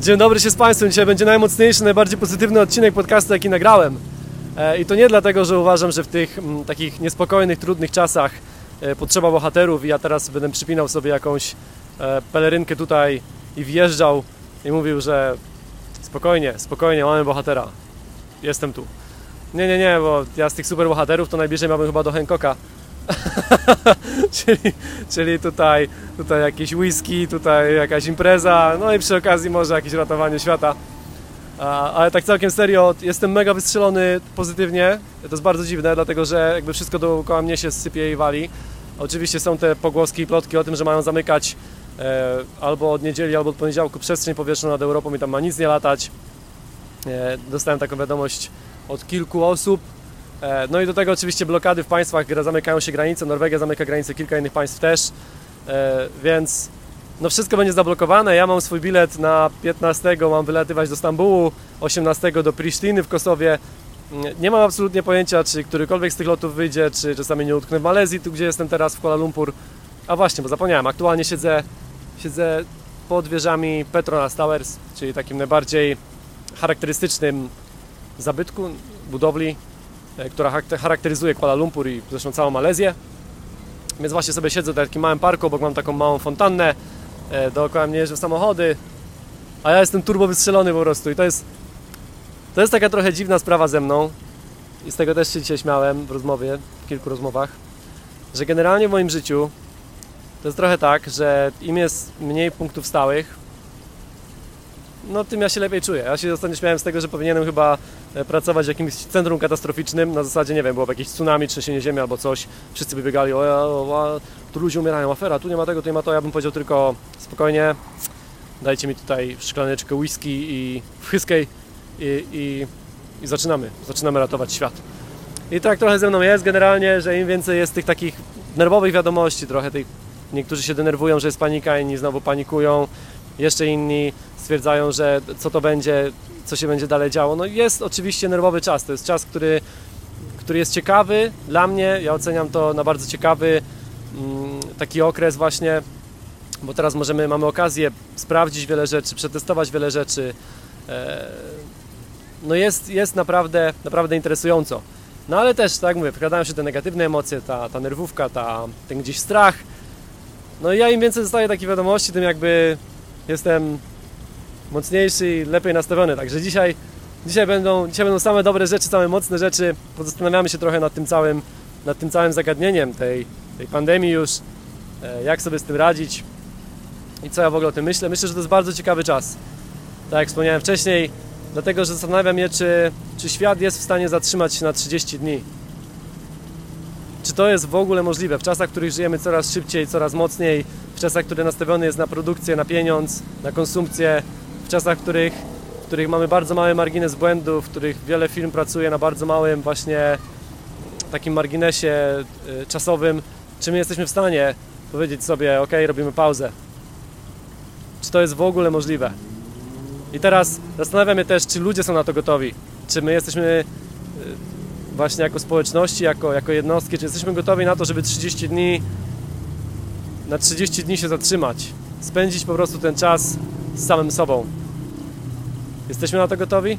Dzień dobry się z Państwem. Dzisiaj będzie najmocniejszy, najbardziej pozytywny odcinek podcastu, jaki nagrałem. E, I to nie dlatego, że uważam, że w tych mm, takich niespokojnych, trudnych czasach e, potrzeba bohaterów i ja teraz będę przypinał sobie jakąś e, pelerynkę tutaj i wjeżdżał i mówił, że spokojnie, spokojnie, mamy bohatera. Jestem tu. Nie, nie, nie, bo ja z tych super bohaterów to najbliżej miałbym chyba do Hancocka. czyli, czyli tutaj, tutaj jakieś whisky, tutaj jakaś impreza, no i przy okazji może jakieś ratowanie świata. Ale tak całkiem serio, jestem mega wystrzelony pozytywnie. To jest bardzo dziwne, dlatego że jakby wszystko dookoła mnie się sypie i wali. Oczywiście są te pogłoski i plotki o tym, że mają zamykać e, albo od niedzieli, albo od poniedziałku przestrzeń powietrzną nad Europą i tam ma nic nie latać. E, dostałem taką wiadomość od kilku osób. E, no i do tego oczywiście blokady w państwach, gdzie zamykają się granice. Norwegia zamyka granice, kilka innych państw też. E, więc no wszystko będzie zablokowane. Ja mam swój bilet na 15, mam wylatywać do Stambułu, 18 do Prisztiny w Kosowie. Nie mam absolutnie pojęcia, czy którykolwiek z tych lotów wyjdzie, czy czasami nie utknę w Malezji, tu gdzie jestem teraz, w Kuala Lumpur. A właśnie, bo zapomniałem, aktualnie siedzę, siedzę pod wieżami Petronas Towers, czyli takim najbardziej charakterystycznym zabytku, budowli, która charakteryzuje Kuala Lumpur i zresztą całą Malezję. Więc właśnie sobie siedzę w takim małym parku, obok mam taką małą fontannę, e, dookoła mnie jeżdżą samochody, a ja jestem turbo wystrzelony po prostu i to jest, to jest taka trochę dziwna sprawa ze mną i z tego też się dzisiaj śmiałem w rozmowie, w kilku rozmowach, że generalnie w moim życiu to jest trochę tak, że im jest mniej punktów stałych, no tym ja się lepiej czuję. Ja się ostatnio śmiałem z tego, że powinienem chyba e, pracować w jakimś centrum katastroficznym, na zasadzie, nie wiem, było jakieś tsunami, trzęsienie ziemi albo coś, wszyscy by biegali, o, o, o, tu ludzie umierają, afera, tu nie ma tego, tu nie ma to, ja bym powiedział tylko spokojnie, dajcie mi tutaj szklaneczkę whisky i whisky i, i, i zaczynamy, zaczynamy ratować świat. I tak trochę ze mną jest generalnie, że im więcej jest tych takich nerwowych wiadomości, trochę tych, niektórzy się denerwują, że jest panika, inni znowu panikują, jeszcze inni stwierdzają, że co to będzie, co się będzie dalej działo. No jest oczywiście nerwowy czas, to jest czas, który, który jest ciekawy dla mnie, ja oceniam to na bardzo ciekawy mm, taki okres właśnie, bo teraz możemy, mamy okazję sprawdzić wiele rzeczy, przetestować wiele rzeczy. E, no jest, jest naprawdę, naprawdę interesująco. No ale też, tak jak mówię, wkradają się te negatywne emocje, ta, ta nerwówka, ta, ten gdzieś strach. No i ja im więcej dostaję takich wiadomości, tym jakby jestem mocniejszy i lepiej nastawiony. Także dzisiaj, dzisiaj, będą, dzisiaj będą same dobre rzeczy, same mocne rzeczy. Pozastanawiamy się trochę nad tym całym, nad tym całym zagadnieniem tej, tej pandemii już, e, jak sobie z tym radzić i co ja w ogóle o tym myślę. Myślę, że to jest bardzo ciekawy czas. Tak jak wspomniałem wcześniej, dlatego że zastanawiam się, czy, czy świat jest w stanie zatrzymać się na 30 dni. Czy to jest w ogóle możliwe? W czasach, w których żyjemy coraz szybciej, coraz mocniej, w czasach, które nastawione jest na produkcję, na pieniądz, na konsumpcję, czasach, w których, w których mamy bardzo mały margines błędów, w których wiele firm pracuje na bardzo małym właśnie takim marginesie y, czasowym, czy my jesteśmy w stanie powiedzieć sobie, ok, robimy pauzę. Czy to jest w ogóle możliwe? I teraz zastanawiam się też, czy ludzie są na to gotowi. Czy my jesteśmy y, właśnie jako społeczności, jako, jako jednostki, czy jesteśmy gotowi na to, żeby 30 dni na 30 dni się zatrzymać, spędzić po prostu ten czas z samym sobą. Jesteśmy na to gotowi?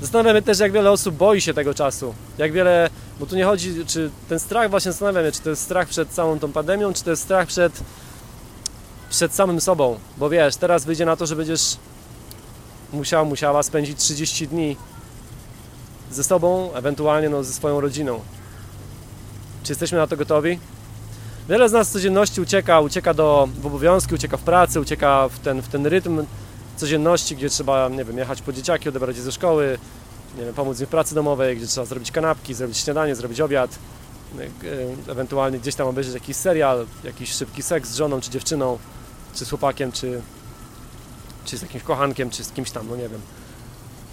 Zastanawiamy też, jak wiele osób boi się tego czasu. Jak wiele, bo tu nie chodzi, czy ten strach właśnie zastanawiam się, czy to jest strach przed całą tą pandemią, czy to jest strach przed, przed samym sobą. Bo wiesz, teraz wyjdzie na to, że będziesz musiał, musiała spędzić 30 dni ze sobą, ewentualnie no, ze swoją rodziną. Czy jesteśmy na to gotowi? Wiele z nas z codzienności ucieka, ucieka do, w obowiązki, ucieka w pracy, ucieka w ten, w ten rytm codzienności, gdzie trzeba, nie wiem, jechać po dzieciaki, odebrać je ze szkoły, nie wiem, pomóc im w pracy domowej, gdzie trzeba zrobić kanapki, zrobić śniadanie, zrobić obiad, e, ewentualnie gdzieś tam obejrzeć jakiś serial, jakiś szybki seks z żoną, czy dziewczyną, czy z chłopakiem, czy, czy z jakimś kochankiem, czy z kimś tam, no nie wiem.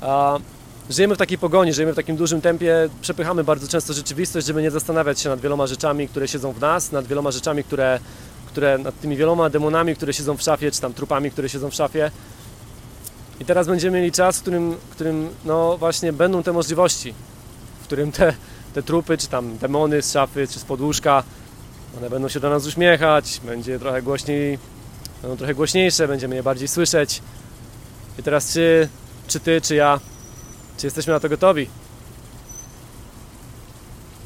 A żyjemy w takiej pogoni, żyjemy w takim dużym tempie, przepychamy bardzo często rzeczywistość, żeby nie zastanawiać się nad wieloma rzeczami, które siedzą w nas, nad wieloma rzeczami, które, które nad tymi wieloma demonami, które siedzą w szafie, czy tam trupami, które siedzą w szafie. I teraz będziemy mieli czas, w którym, w którym no właśnie będą te możliwości, w którym te, te trupy, czy tam demony z szafy, czy z podłóżka, one będą się do nas uśmiechać, będzie trochę głośniej, będą trochę głośniejsze, będziemy je bardziej słyszeć. I teraz czy, czy ty, czy ja, czy jesteśmy na to gotowi?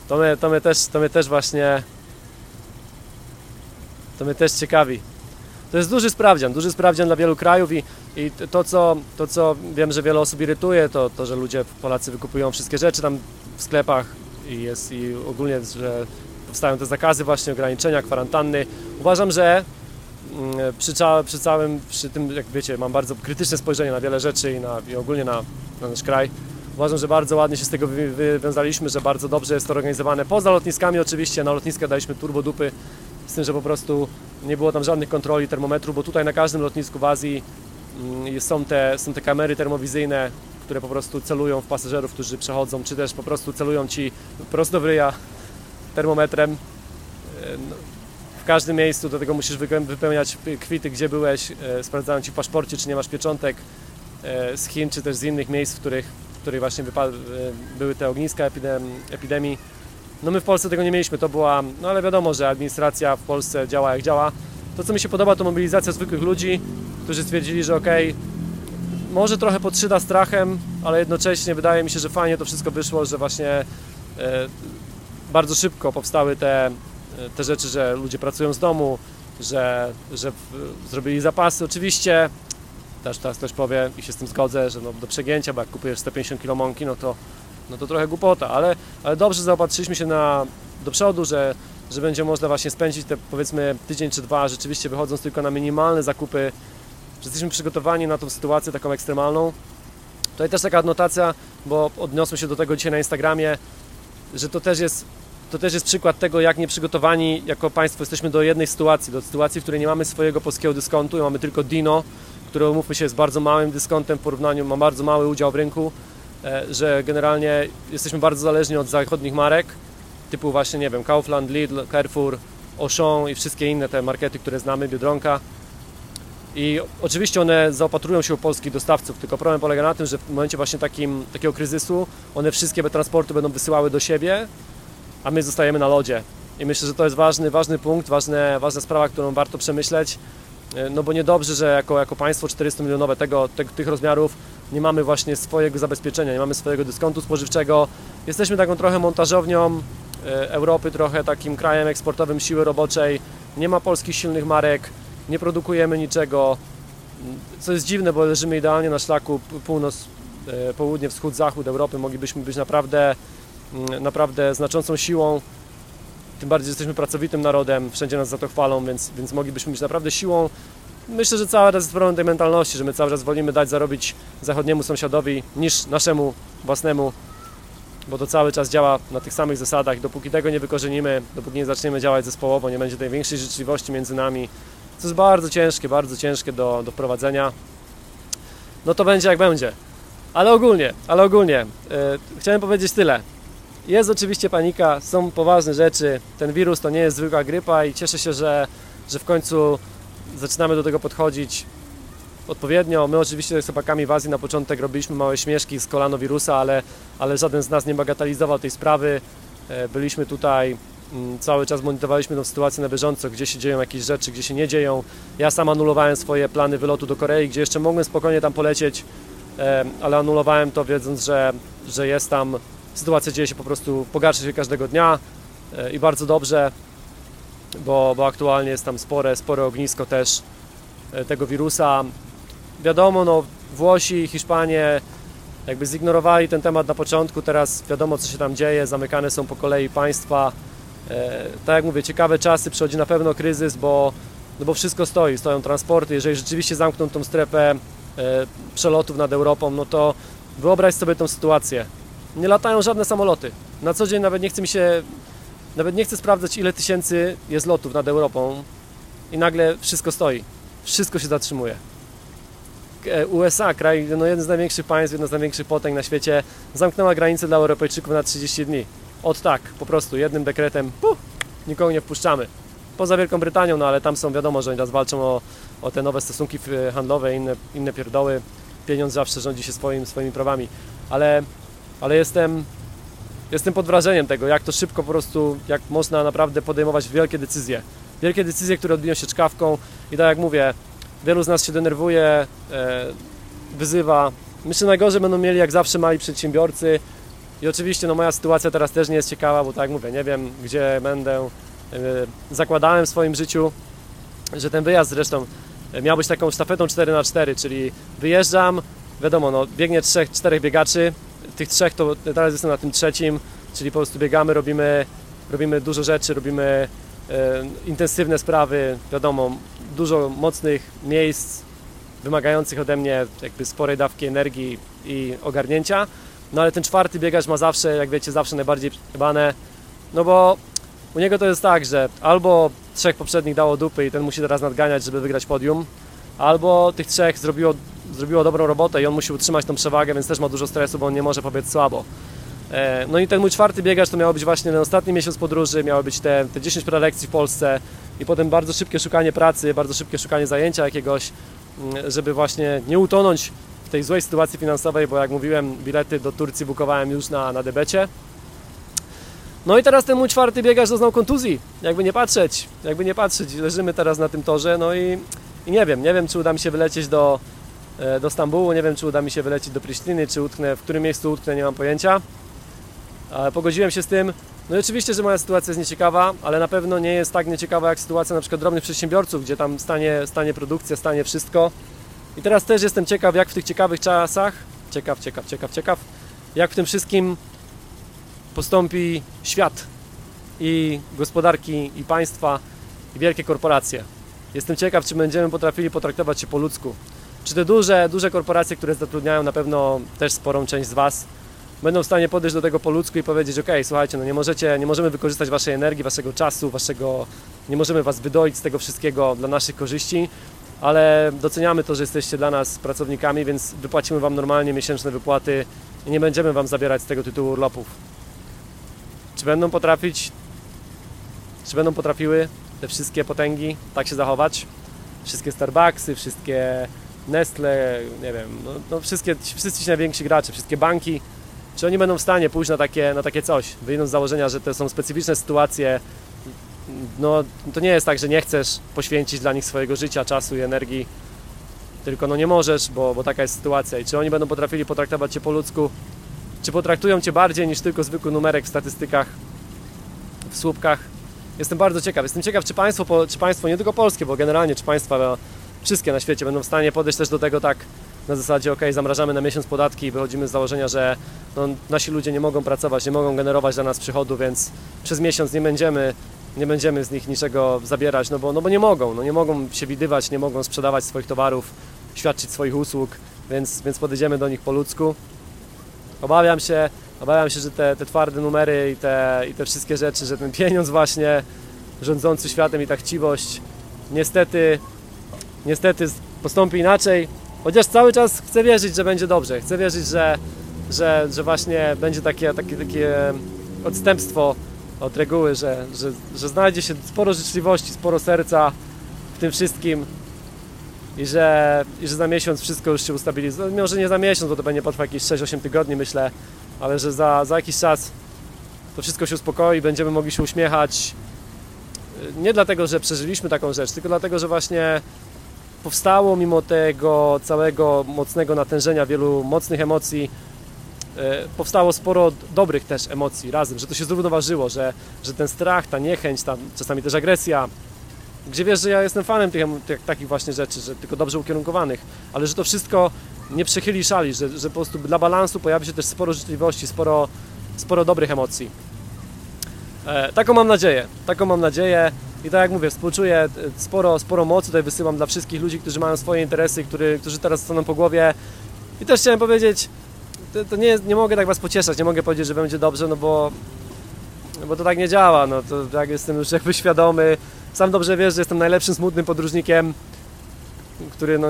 To mnie, to mnie, też, to mnie też właśnie to mnie też ciekawi. To jest duży sprawdzian, duży sprawdzian dla wielu krajów i, i to, co, to, co wiem, że wiele osób irytuje, to, to, że ludzie, Polacy wykupują wszystkie rzeczy tam w sklepach i jest i ogólnie, że powstają te zakazy właśnie, ograniczenia, kwarantanny. Uważam, że mm, przy, przy całym, przy tym, jak wiecie, mam bardzo krytyczne spojrzenie na wiele rzeczy i, na, i ogólnie na, na nasz kraj. Uważam, że bardzo ładnie się z tego wywiązaliśmy, że bardzo dobrze jest to organizowane. Poza lotniskami oczywiście, na lotniska daliśmy turbo dupy, z tym, że po prostu nie było tam żadnych kontroli termometru, bo tutaj na każdym lotnisku w Azji mm, są te, są te kamery termowizyjne, które po prostu celują w pasażerów, którzy przechodzą, czy też po prostu celują ci prosto w ryja termometrem. E, no, w każdym miejscu do tego musisz wypełniać kwity, gdzie byłeś, e, sprawdzają ci w paszporcie, czy nie masz pieczątek e, z Chin, czy też z innych miejsc, w których, w których właśnie były te ogniska epidemii. No my w Polsce tego nie mieliśmy, to była, no ale wiadomo, że administracja w Polsce działa jak działa. To co mi się podoba to mobilizacja zwykłych ludzi, którzy stwierdzili, że okej, okay, może trochę podszyda strachem, ale jednocześnie wydaje mi się, że fajnie to wszystko wyszło, że właśnie e, bardzo szybko powstały te, te rzeczy, że ludzie pracują z domu, że, że zrobili zapasy. Oczywiście też teraz ktoś powie i się z tym zgodzę, że no, do przegięcia, bo jak kupujesz 150 kg mąki, no to no to trochę głupota, ale, ale dobrze zaopatrzyliśmy się na, do przodu, że, że będzie można właśnie spędzić te powiedzmy tydzień czy dwa, rzeczywiście wychodząc tylko na minimalne zakupy, że jesteśmy przygotowani na tą sytuację taką ekstremalną. Tutaj też taka adnotacja, bo odniosłem się do tego dzisiaj na Instagramie, że to też jest to też jest przykład tego, jak nieprzygotowani jako państwo jesteśmy do jednej sytuacji, do sytuacji, w której nie mamy swojego polskiego dyskontu, mamy tylko Dino, które umówmy się jest bardzo małym dyskontem w porównaniu, ma bardzo mały udział w rynku że generalnie jesteśmy bardzo zależni od zachodnich marek, typu właśnie, nie wiem, Kaufland, Lidl, Carrefour, Auchan i wszystkie inne te markety, które znamy, Biedronka. I oczywiście one zaopatrują się u polskich dostawców, tylko problem polega na tym, że w momencie właśnie takim, takiego kryzysu one wszystkie transporty będą wysyłały do siebie, a my zostajemy na lodzie. I myślę, że to jest ważny, ważny punkt, ważne, ważna sprawa, którą warto przemyśleć. E, no bo niedobrze, że jako, jako państwo 400 milionowe tego, te, tych rozmiarów nie mamy właśnie swojego zabezpieczenia, nie mamy swojego dyskontu spożywczego. Jesteśmy taką trochę montażownią e, Europy, trochę takim krajem eksportowym siły roboczej. Nie ma polskich silnych marek, nie produkujemy niczego. Co jest dziwne, bo leżymy idealnie na szlaku północ, e, południe, wschód, zachód Europy. Moglibyśmy być naprawdę, mm, naprawdę znaczącą siłą. Tym bardziej, że jesteśmy pracowitym narodem, wszędzie nas za to chwalą, więc, więc moglibyśmy być naprawdę siłą Myślę, że cały czas jest problem tej mentalności, że my cały czas wolimy dać zarobić zachodniemu sąsiadowi niż naszemu własnemu, bo to cały czas działa na tych samych zasadach. Dopóki tego nie wykorzenimy, dopóki nie zaczniemy działać zespołowo, nie będzie tej większej życzliwości między nami, co jest bardzo ciężkie, bardzo ciężkie do, do wprowadzenia, no to będzie jak będzie. Ale ogólnie, ale ogólnie, yy, chciałem powiedzieć tyle. Jest oczywiście panika, są poważne rzeczy, ten wirus to nie jest zwykła grypa i cieszę się, że, że w końcu zaczynamy do tego podchodzić odpowiednio. My oczywiście z chłopakami w Azji na początek robiliśmy małe śmieszki z kolanowirusa, ale, ale żaden z nas nie bagatelizował tej sprawy. E, byliśmy tutaj, mm, cały czas monitorowaliśmy tę sytuację na bieżąco, gdzie się dzieją jakieś rzeczy, gdzie się nie dzieją. Ja sam anulowałem swoje plany wylotu do Korei, gdzie jeszcze mogłem spokojnie tam polecieć, e, ale anulowałem to wiedząc, że, że jest tam, sytuacja dzieje się po prostu, pogarsza się każdego dnia e, i bardzo dobrze bo, bo aktualnie jest tam spore, spore ognisko też e, tego wirusa. Wiadomo, no, Włosi, Hiszpanie jakby zignorowali ten temat na początku, teraz wiadomo co się tam dzieje, zamykane są po kolei państwa. E, tak jak mówię, ciekawe czasy, przychodzi na pewno kryzys, bo, no bo wszystko stoi, stoją transporty, jeżeli rzeczywiście zamkną tą strefę e, przelotów nad Europą, no to wyobraź sobie tą sytuację. Nie latają żadne samoloty. Na co dzień nawet nie chce mi się nawet nie chcę sprawdzać, ile tysięcy jest lotów nad Europą i nagle wszystko stoi. Wszystko się zatrzymuje. E, USA, kraj, no jeden z największych państw, jedno z największych potęg na świecie, zamknęła granicę dla Europejczyków na 30 dni. Od tak, po prostu, jednym dekretem, puh, nikogo nie wpuszczamy. Poza Wielką Brytanią, no ale tam są, wiadomo, że oni teraz walczą o, o te nowe stosunki handlowe, inne, inne pierdoły. Pieniądz zawsze rządzi się swoim, swoimi prawami. Ale, ale jestem jestem pod wrażeniem tego, jak to szybko po prostu, jak można naprawdę podejmować wielkie decyzje. Wielkie decyzje, które odbiją się czkawką i tak jak mówię, wielu z nas się denerwuje, e, wyzywa. Myślę, najgorzej będą mieli jak zawsze mali przedsiębiorcy. I oczywiście no, moja sytuacja teraz też nie jest ciekawa, bo tak jak mówię, nie wiem gdzie będę. Yy, zakładałem w swoim życiu, że ten wyjazd zresztą miał być taką sztafetą 4x4, czyli wyjeżdżam, wiadomo, no, biegnie trzech, czterech biegaczy, tych trzech to teraz jestem na tym trzecim, czyli po prostu biegamy, robimy, robimy dużo rzeczy, robimy e, intensywne sprawy, wiadomo, dużo mocnych miejsc wymagających ode mnie jakby sporej dawki energii i ogarnięcia, no ale ten czwarty biegacz ma zawsze, jak wiecie, zawsze najbardziej przebane, no bo u niego to jest tak, że albo trzech poprzednich dało dupy i ten musi teraz nadganiać, żeby wygrać podium, albo tych trzech zrobiło, zrobiło dobrą robotę i on musi utrzymać tą przewagę, więc też ma dużo stresu, bo on nie może powiedz słabo. E, no i ten mój czwarty biegacz to miało być właśnie ten ostatni miesiąc podróży, miało być te, te 10 prelekcji w Polsce i potem bardzo szybkie szukanie pracy, bardzo szybkie szukanie zajęcia jakiegoś, mm, żeby właśnie nie utonąć w tej złej sytuacji finansowej, bo jak mówiłem, bilety do Turcji bukowałem już na, na debecie. No i teraz ten mój czwarty biegacz doznał kontuzji, jakby nie patrzeć, jakby nie patrzeć, leżymy teraz na tym torze, no i, i nie wiem, nie wiem czy uda mi się wylecieć do, do Stambułu, nie wiem czy uda mi się wylecieć do Prisztiny, czy utknę, w którym miejscu utknę, nie mam pojęcia. Ale pogodziłem się z tym, no i oczywiście, że moja sytuacja jest nieciekawa, ale na pewno nie jest tak nieciekawa jak sytuacja na przykład drobnych przedsiębiorców, gdzie tam stanie, stanie produkcja, stanie wszystko. I teraz też jestem ciekaw, jak w tych ciekawych czasach, ciekaw, ciekaw, ciekaw, ciekaw, jak w tym wszystkim postąpi świat i gospodarki, i państwa, i wielkie korporacje. Jestem ciekaw, czy będziemy potrafili potraktować się po ludzku. Czy te duże, duże korporacje, które zatrudniają na pewno też sporą część z Was, będą w stanie podejść do tego po ludzku i powiedzieć, ok, słuchajcie, no nie możecie, nie możemy wykorzystać Waszej energii, Waszego czasu, Waszego, nie możemy Was wydoić z tego wszystkiego dla naszych korzyści, ale doceniamy to, że jesteście dla nas pracownikami, więc wypłacimy Wam normalnie miesięczne wypłaty i nie będziemy Wam zabierać z tego tytułu urlopów. Czy będą potrafić, czy będą potrafiły te wszystkie potęgi tak się zachować? Wszystkie Starbucksy, wszystkie Nestle, nie wiem, no, no wszystkie, wszyscy ci najwięksi gracze, wszystkie banki, czy oni będą w stanie pójść na takie, na takie coś, wyjdą z założenia, że to są specyficzne sytuacje, no to nie jest tak, że nie chcesz poświęcić dla nich swojego życia, czasu i energii, tylko no nie możesz, bo, bo taka jest sytuacja. I czy oni będą potrafili potraktować Cię po ludzku, czy potraktują Cię bardziej niż tylko zwykły numerek w statystykach, w słupkach? Jestem bardzo ciekaw. Jestem ciekaw, czy państwo, czy państwo nie tylko polskie, bo generalnie, czy państwa wszystkie na świecie będą w stanie podejść też do tego tak na zasadzie, ok, zamrażamy na miesiąc podatki i wychodzimy z założenia, że no, nasi ludzie nie mogą pracować, nie mogą generować dla nas przychodu, więc przez miesiąc nie będziemy, nie będziemy z nich niczego zabierać, no bo, no bo nie mogą, no nie mogą się widywać, nie mogą sprzedawać swoich towarów, świadczyć swoich usług, więc, więc podejdziemy do nich po ludzku. Obawiam się, obawiam się, że te, te twarde numery i te, i te wszystkie rzeczy, że ten pieniądz właśnie rządzący światem i ta chciwość niestety, niestety postąpi inaczej, chociaż cały czas chcę wierzyć, że będzie dobrze, chcę wierzyć, że, że, że właśnie będzie takie, takie, takie odstępstwo od reguły, że, że, że znajdzie się sporo życzliwości, sporo serca w tym wszystkim i że, i że za miesiąc wszystko już się ustabilizuje. No, może nie za miesiąc, bo to będzie potrwa jakieś 6-8 tygodni myślę, ale że za, za jakiś czas to wszystko się uspokoi, będziemy mogli się uśmiechać. Nie dlatego, że przeżyliśmy taką rzecz, tylko dlatego, że właśnie powstało mimo tego całego mocnego natężenia, wielu mocnych emocji, e, powstało sporo dobrych też emocji razem, że to się zrównoważyło, że, że ten strach, ta niechęć, ta czasami też agresja, gdzie wiesz, że ja jestem fanem tych, tych, takich właśnie rzeczy, że tylko dobrze ukierunkowanych, ale że to wszystko nie przechyli szali, że, że po prostu dla balansu pojawi się też sporo życzliwości, sporo, sporo dobrych emocji. E, taką mam nadzieję, taką mam nadzieję i tak jak mówię, współczuję, e, sporo, sporo mocy tutaj wysyłam dla wszystkich ludzi, którzy mają swoje interesy, który, którzy teraz staną po głowie. I też chciałem powiedzieć, to, to nie, nie mogę tak Was pocieszać, nie mogę powiedzieć, że będzie dobrze, no bo, no bo to tak nie działa, no to tak jestem już jakby świadomy, sam dobrze wiesz, że jestem najlepszym smutnym podróżnikiem, który no,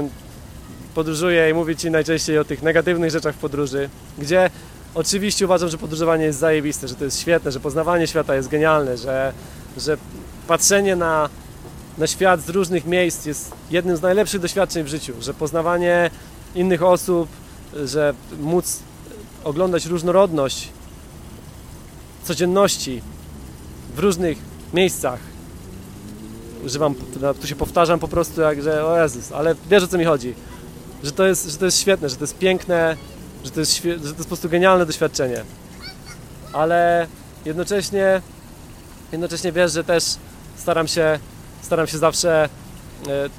podróżuje i mówi Ci najczęściej o tych negatywnych rzeczach w podróży, gdzie oczywiście uważam, że podróżowanie jest zajebiste, że to jest świetne, że poznawanie świata jest genialne, że, że patrzenie na, na świat z różnych miejsc jest jednym z najlepszych doświadczeń w życiu, że poznawanie innych osób, że móc oglądać różnorodność codzienności w różnych miejscach. Używam, tu się powtarzam po prostu jak, że o Jezus, ale wiesz o co mi chodzi. że to jest, że to jest świetne, że to jest piękne, że to jest, że to jest po prostu genialne doświadczenie. Ale jednocześnie, jednocześnie wiesz, że też staram się, staram się zawsze e,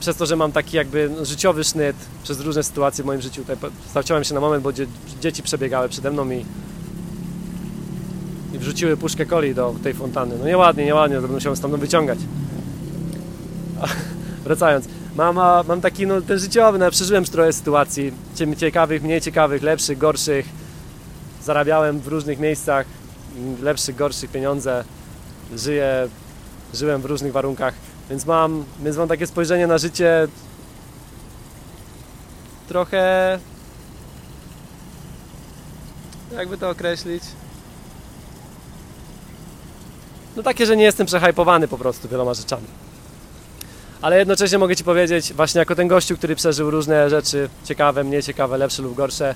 przez to, że mam taki jakby życiowy sznyt przez różne sytuacje w moim życiu. Tutaj zaciąłem się na moment, bo dzie, dzieci przebiegały przede mną i, i wrzuciły puszkę coli do tej fontanny. No nieładnie, nieładnie, to będę musiał stamtąd wyciągać. A, wracając, mam, mam taki no, ten życiowy, no, przeżyłem trochę sytuacji, cie- ciekawych, mniej ciekawych, lepszych, gorszych. Zarabiałem w różnych miejscach, lepszych, gorszych pieniądze. Żyję, żyłem w różnych warunkach, więc mam, więc mam takie spojrzenie na życie trochę jakby to określić? No takie, że nie jestem przehypowany po prostu wieloma rzeczami. Ale jednocześnie mogę Ci powiedzieć, właśnie jako ten gościu, który przeżył różne rzeczy, ciekawe, mniej ciekawe, lepsze lub gorsze,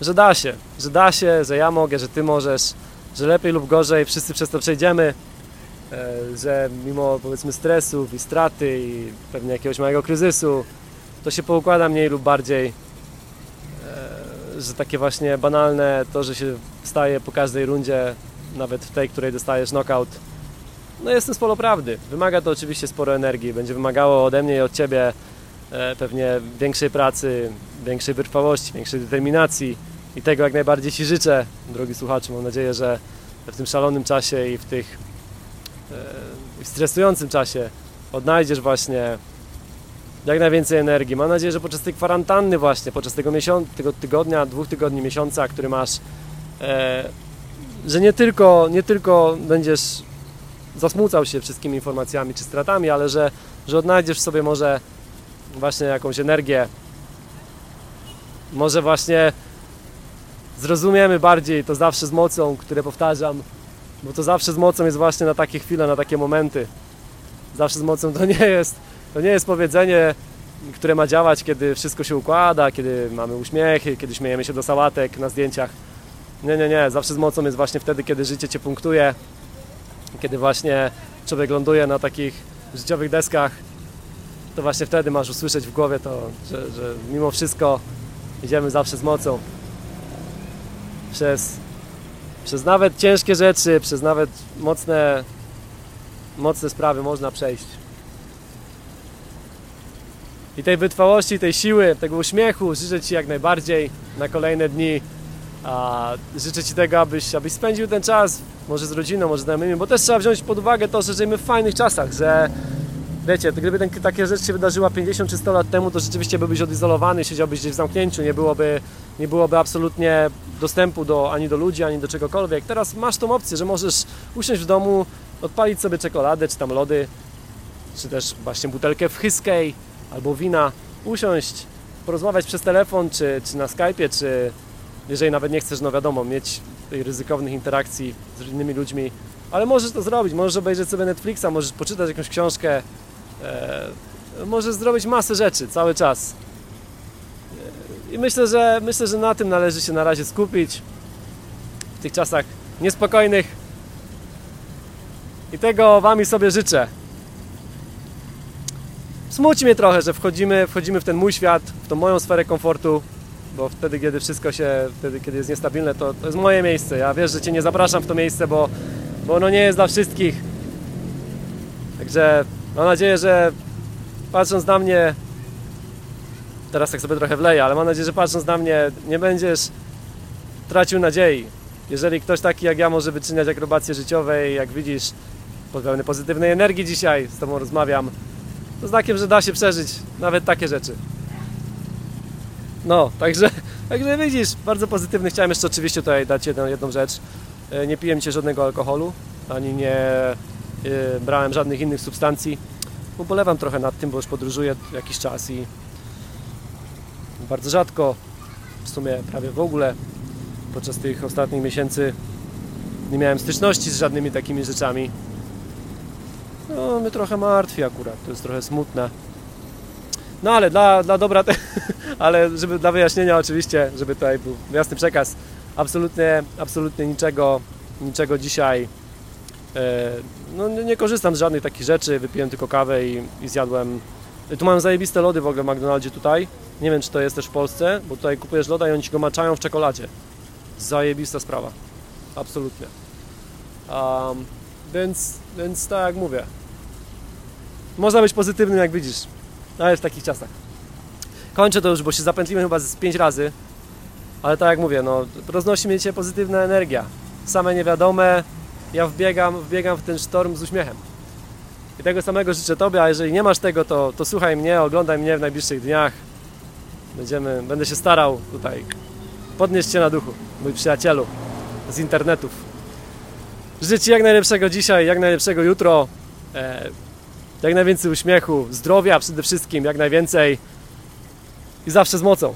że da się, że da się, że ja mogę, że Ty możesz, że lepiej lub gorzej, wszyscy przez to przejdziemy, że mimo powiedzmy stresów i straty i pewnie jakiegoś małego kryzysu, to się poukłada mniej lub bardziej, e, że takie właśnie banalne to, że się wstaje po każdej rundzie, nawet w tej, której dostajesz knockout, no jest to sporo prawdy. Wymaga to oczywiście sporo energii. Będzie wymagało ode mnie i od Ciebie e, pewnie większej pracy, większej wytrwałości, większej determinacji i tego jak najbardziej Ci życzę, drogi słuchaczu. Mam nadzieję, że w tym szalonym czasie i w tych e, w stresującym czasie odnajdziesz właśnie jak najwięcej energii. Mam nadzieję, że podczas tej kwarantanny właśnie, podczas tego, miesiąc, tego tygodnia, dwóch tygodni, miesiąca, który masz, e, że nie tylko, nie tylko będziesz zasmucał się wszystkimi informacjami czy stratami, ale że, że odnajdziesz w sobie może właśnie jakąś energię. Może właśnie zrozumiemy bardziej to zawsze z mocą, które powtarzam, bo to zawsze z mocą jest właśnie na takie chwile, na takie momenty. Zawsze z mocą to nie jest, to nie jest powiedzenie, które ma działać, kiedy wszystko się układa, kiedy mamy uśmiechy, kiedy śmiejemy się do sałatek na zdjęciach. Nie, nie, nie. Zawsze z mocą jest właśnie wtedy, kiedy życie Cię punktuje, kiedy właśnie człowiek ląduje na takich życiowych deskach, to właśnie wtedy masz usłyszeć w głowie to, że, że mimo wszystko idziemy zawsze z mocą. Przez, przez nawet ciężkie rzeczy, przez nawet mocne, mocne sprawy można przejść. I tej wytrwałości, tej siły, tego uśmiechu życzę Ci jak najbardziej na kolejne dni. A życzę Ci tego, abyś, abyś spędził ten czas może z rodziną, może z znajomymi, bo też trzeba wziąć pod uwagę to, że żyjemy w fajnych czasach, że wiecie, gdyby ten, takie rzeczy się wydarzyła 50 czy 100 lat temu, to rzeczywiście byłbyś odizolowany, siedziałbyś gdzieś w zamknięciu, nie byłoby, nie byłoby absolutnie dostępu do, ani do ludzi, ani do czegokolwiek. Teraz masz tą opcję, że możesz usiąść w domu, odpalić sobie czekoladę, czy tam lody, czy też właśnie butelkę wchyskiej, albo wina, usiąść, porozmawiać przez telefon, czy, czy na Skype'ie, czy jeżeli nawet nie chcesz, no wiadomo, mieć tej ryzykownych interakcji z innymi ludźmi, ale możesz to zrobić, możesz obejrzeć sobie Netflixa, możesz poczytać jakąś książkę, e, możesz zrobić masę rzeczy cały czas. E, I myślę, że myślę, że na tym należy się na razie skupić w tych czasach niespokojnych. I tego Wam i sobie życzę. Smuci mnie trochę, że wchodzimy, wchodzimy w ten mój świat, w tą moją sferę komfortu, bo wtedy, kiedy wszystko się, wtedy, kiedy jest niestabilne, to, to jest moje miejsce. Ja wiesz, że Cię nie zapraszam w to miejsce, bo, bo ono nie jest dla wszystkich. Także mam nadzieję, że patrząc na mnie, teraz tak sobie trochę wleję, ale mam nadzieję, że patrząc na mnie, nie będziesz tracił nadziei. Jeżeli ktoś taki jak ja może wyczyniać akrobacje życiowe i jak widzisz, pełny pozytywnej energii dzisiaj z Tobą rozmawiam, to znakiem, że da się przeżyć nawet takie rzeczy. No, także, także widzisz, bardzo pozytywny. Chciałem jeszcze oczywiście tutaj dać jedną, jedną rzecz. E, Nie piłem dzisiaj żadnego alkoholu, ani nie brałem żadnych innych substancji. Ubolewam trochę nad tym, bo już podróżuję jakiś czas i bardzo rzadko, w sumie prawie w ogóle podczas tych ostatnich miesięcy nie miałem styczności z żadnymi takimi rzeczami. No, mnie trochę martwi akurat, to jest trochę smutne. No ale dla, dla dobra, te, ale żeby dla wyjaśnienia oczywiście, żeby tutaj był jasny przekaz, absolutnie, absolutnie niczego, niczego dzisiaj no nie, nie korzystam z żadnych takich rzeczy, wypiłem tylko kawę i, i zjadłem. Tu mam zajebiste lody w ogóle w McDonaldzie tutaj. Nie wiem, czy to jest też w Polsce, bo tutaj kupujesz loda i oni ci go maczają w czekoladzie. Zajebista sprawa. Absolutnie. Um, więc, więc tak jak mówię. Można być pozytywnym, jak widzisz. Ale w takich czasach. Kończę to już, bo się zapętliłem chyba z 5 razy. Ale tak jak mówię, no, roznosi mnie dzisiaj pozytywna energia. Same niewiadome, ja wbiegam, wbiegam w ten sztorm z uśmiechem. I tego samego życzę Tobie, a jeżeli nie masz tego, to, to słuchaj mnie, oglądaj mnie w najbliższych dniach. Będziemy, będę się starał tutaj podnieść Cię na duchu, mój przyjacielu z internetów. Życzę Ci jak najlepszego dzisiaj, jak najlepszego jutro, e, jak najwięcej uśmiechu, zdrowia przede wszystkim, jak najwięcej i zawsze z mocą.